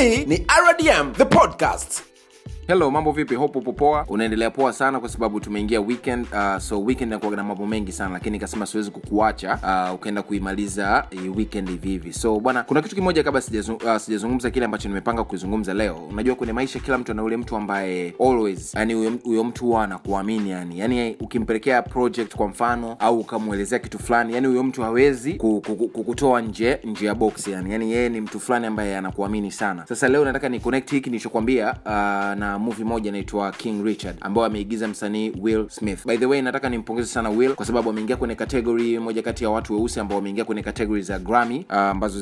hii ni rdm the podcast hello mambo vipi? Hope upo poa. Unaendelea poa sana kwa sababu tumeingia weekend uh, so weekend na mambo mengi sana lakini nikasema siwezi kukuacha uh, ukaenda kuimaliza hii weekend hivi so bwana kuna kitu kimoja kabla sijazungumza uh, sijazungumza kile ambacho nimepanga kuzungumza leo. Unajua kwenye maisha kila mtu ana yule mtu ambaye always yani huyo mtu huwa anakuamini yani. Yani ukimpelekea project kwa mfano au ukamwelezea kitu fulani yani huyo mtu hawezi ku- ku- ku- kukutoa nje nje ya box yani. Yani yeye ni mtu fulani ambaye anakuamini sana. Sasa leo nataka ni connect hiki nilichokwambia uh, na movie moja inaitwa king richard ambao ameigiza msanii will smith. By the way nataka nimpongeze sana will kwa sababu ameingia kwenye kategori moja kati ya watu weusi ambao wameingia kwenye kategori za grammy uh, ambazo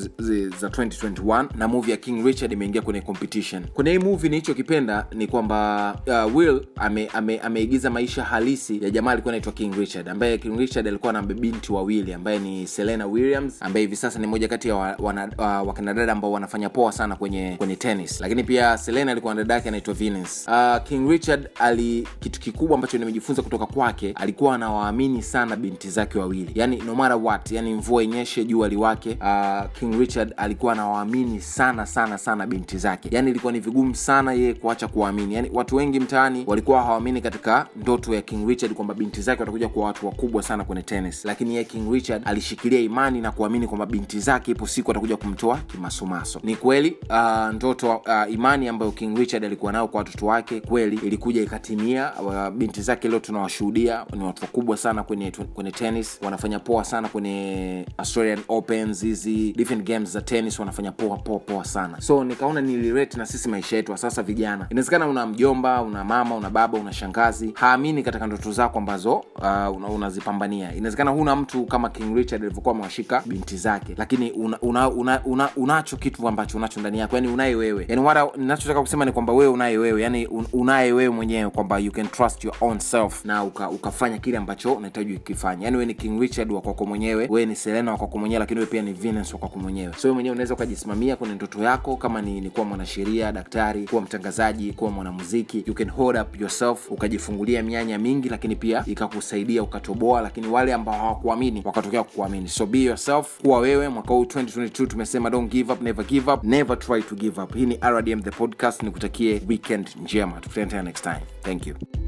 za 2021 na movie ya king richard imeingia kwenye competition. Kwenye hii movie nilichokipenda ni kwamba uh, will ameigiza ame, ame maisha halisi ya jamaa alikuwa anaitwa king richard ambaye king richard alikuwa na binti wawili ambaye ni selena williams ambaye hivi sasa ni moja kati ya wa- wana- wa- wakinadada ambao wanafanya poa sana kwenye kwenye tennis. Lakini pia selena alikuwa na dada yake anaitwa venus uh, king richard ali kitu kikubwa ambacho nimejifunza kutoka kwake. Alikuwa anawaamini sana binti zake wawili. Yani no matter what yani mvua inyeshe jua liwake uh, king richard alikuwa anawaamini sana sana sana binti zake. Yani ilikuwa ni vigumu sana yeye kuacha kuwaamini. Yani watu wengi mtaani walikuwa hawaamini katika ndoto ya king richard kwamba binti zake watakuja kuwa watu wakubwa sana kwenye tennis. Lakini yeye king richard alishikilia imani na kuamini kwamba binti zake ipo siku atakuja kumtoa kimasumaso ni kweli uh, ndoto uh, imani ambayo king richard alikuwa nayo kwa watoto wake kweli ilikuja ikatimia. Binti zake leo tunawashuhudia ni watu wakubwa sana kwenye kwenye tennis. Wanafanya poa sana kwenye australian opens hizi different games za tennis wanafanya poa poa poa sana. So nikaona nilirate na sisi maisha yetu sasa vijana. Inawezekana una mjomba una mama una baba una shangazi. Haamini katika ndoto zako ambazo uh, una- unazipambania. Inawezekana huna mtu kama king richard alivyokuwa amewashika binti zake lakini una, una, una, una, unacho kitu ambacho unacho ndani yako yani unaye wewe. Yani ninachotaka kusema ni kwamba wewe unaye wewe yani unaye wewe mwenyewe kwamba you can trust your own self na uka, ukafanya kile ambacho unahitaji ukifanya yani wewe ni king richard wa kwako mwenyewe wewe ni selena wa kwako mwenyewe lakini wewe pia ni venus wa kwako mwenyewe. So wewe mwenyewe unaweza ukajisimamia kwenye ndoto yako kama ni, ni kuwa mwanasheria daktari kuwa mtangazaji kuwa mwanamuziki. You can hold up yourself ukajifungulia mianya mingi lakini pia ikakusaidia ukatoboa lakini wale ambao hawakuamini wakatokea kukuamini. So be yourself kuwa wewe. Mwaka huu 2022 tumesema don't give up never give up never try to give up. Hii ni rdm the podcast. Nikutakie weekend njema tukutane tena next time. Thank you